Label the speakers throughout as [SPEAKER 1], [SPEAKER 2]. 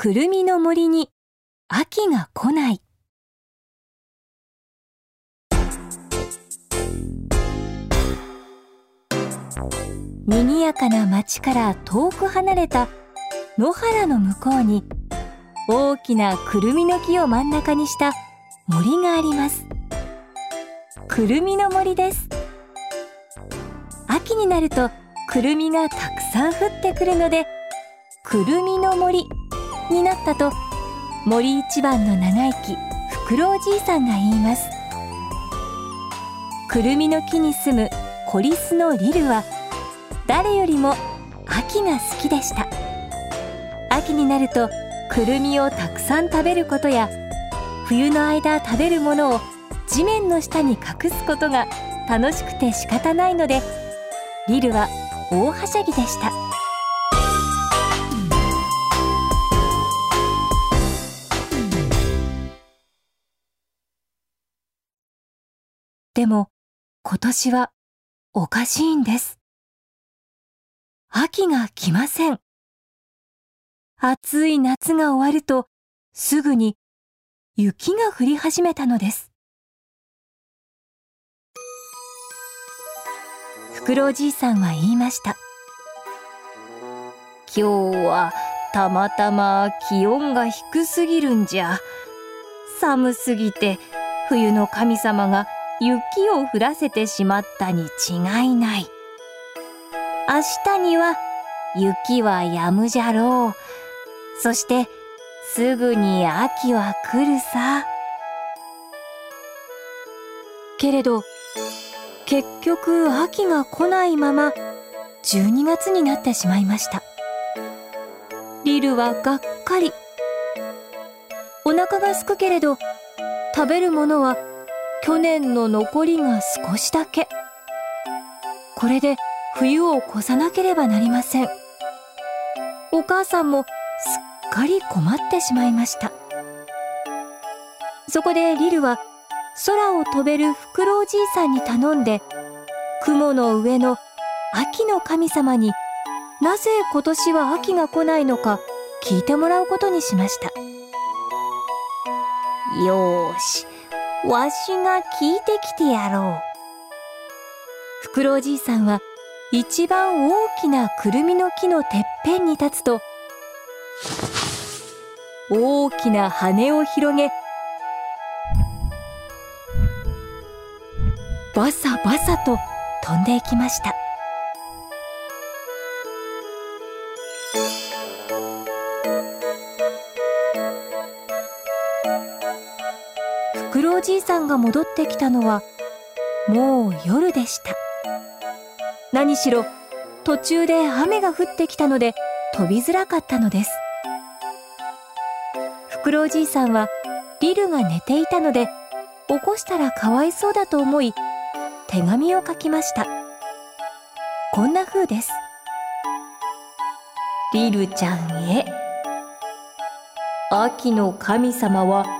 [SPEAKER 1] くるみの森に秋が来ない。賑やかな町から遠く離れた野原の向こうに大きなくるみの木を真ん中にした森があります。くるみの森です。秋になるとくるみがたくさん降ってくるのでくるみの森になったと森一番の長生きフクロウじいさんが言います。くるみの木に住むコリスのリルは誰よりも秋が好きでした。秋になるとくるみをたくさん食べることや冬の間食べるものを地面の下に隠すことが楽しくて仕方ないのでリルは大はしゃぎでした。でも今年はおかしいんです。秋が来ません。暑い夏が終わるとすぐに雪が降り始めたのです。フクロウじいさんは言いました。
[SPEAKER 2] 今日はたまたま気温が低すぎるんじゃ。寒すぎて冬の神様が雪を降らせてしまったに違いない。明日には雪は止むじゃろう。そしてすぐに秋は来るさ。
[SPEAKER 1] けれど結局秋が来ないまま12月になってしまいました。リルはがっかり。お腹がすくけれど食べるものは去年の残りが少しだけ。これで冬を越さなければなりません。お母さんもすっかり困ってしまいました。そこでリルは空を飛べるフクロウじいさんに頼んで雲の上の秋の神様になぜ今年は秋が来ないのか聞いてもらうことにしました。
[SPEAKER 2] よーし。わしが聞いてきてやろ
[SPEAKER 1] う。フクロウじいさんは一番大きなくるみの木のてっぺんに立つと大きな羽を広げバサバサと飛んでいきました。フクロウじいさんが戻ってきたのはもう夜でした。何しろ途中で雨が降ってきたので飛びづらかったのです。フクロウじいさんはリルが寝ていたので起こしたらかわいそうだと思い手紙を書きました。こんな風です。
[SPEAKER 2] リルちゃんへ。秋の神様は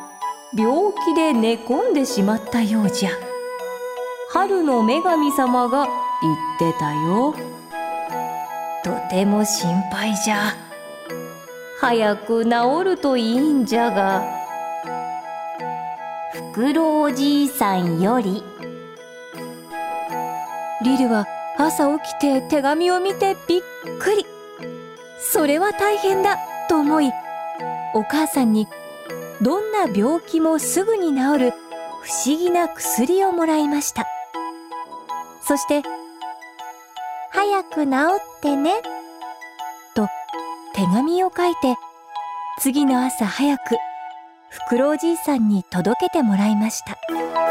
[SPEAKER 2] 病気で寝込んでしまったようじゃ。春の女神様が言ってたよ。とても心配じゃ。早く治るといいんじゃが。フクロおじいさんより。
[SPEAKER 1] リルは朝起きて手紙を見てびっくり。それは大変だと思いお母さんにどんな病気もすぐに治る不思議な薬をもらいました。そして「早く治ってね」と手紙を書いて次の朝早くフクロウじいさんに届けてもらいました。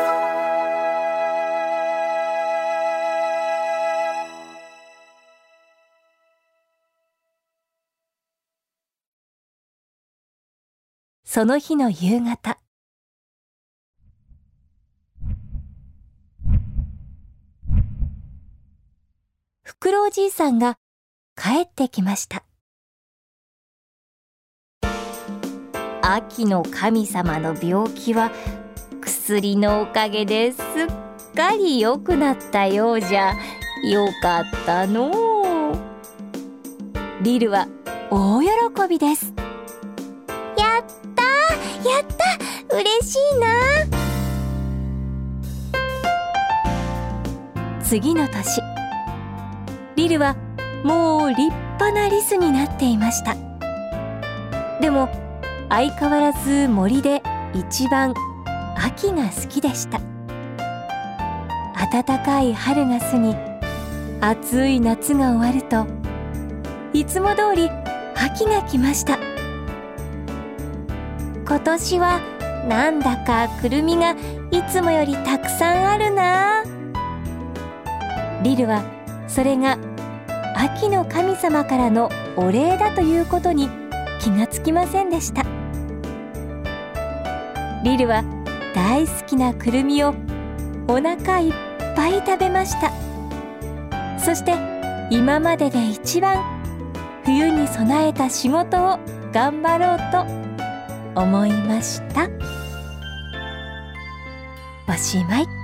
[SPEAKER 1] その日の夕方。フクロウじいさんが帰ってきました。
[SPEAKER 2] 秋の神様の病気は薬のおかげですっかり良くなったようじゃよかったの。
[SPEAKER 1] リルは大喜びです。やっやった。嬉しいな。次の年。リルはもう立派なリスになっていました。でも相変わらず森で一番秋が好きでした。暖かい春が過ぎ暑い夏が終わるといつも通り秋が来ました。今年はなんだかくるみがいつもよりたくさんあるな。リルはそれが秋の神様からのお礼だということに気がつきませんでした。リルは大好きなくるみをお腹いっぱい食べました。そして今までで一番冬に備えた仕事を頑張ろうと思いました。おしまい。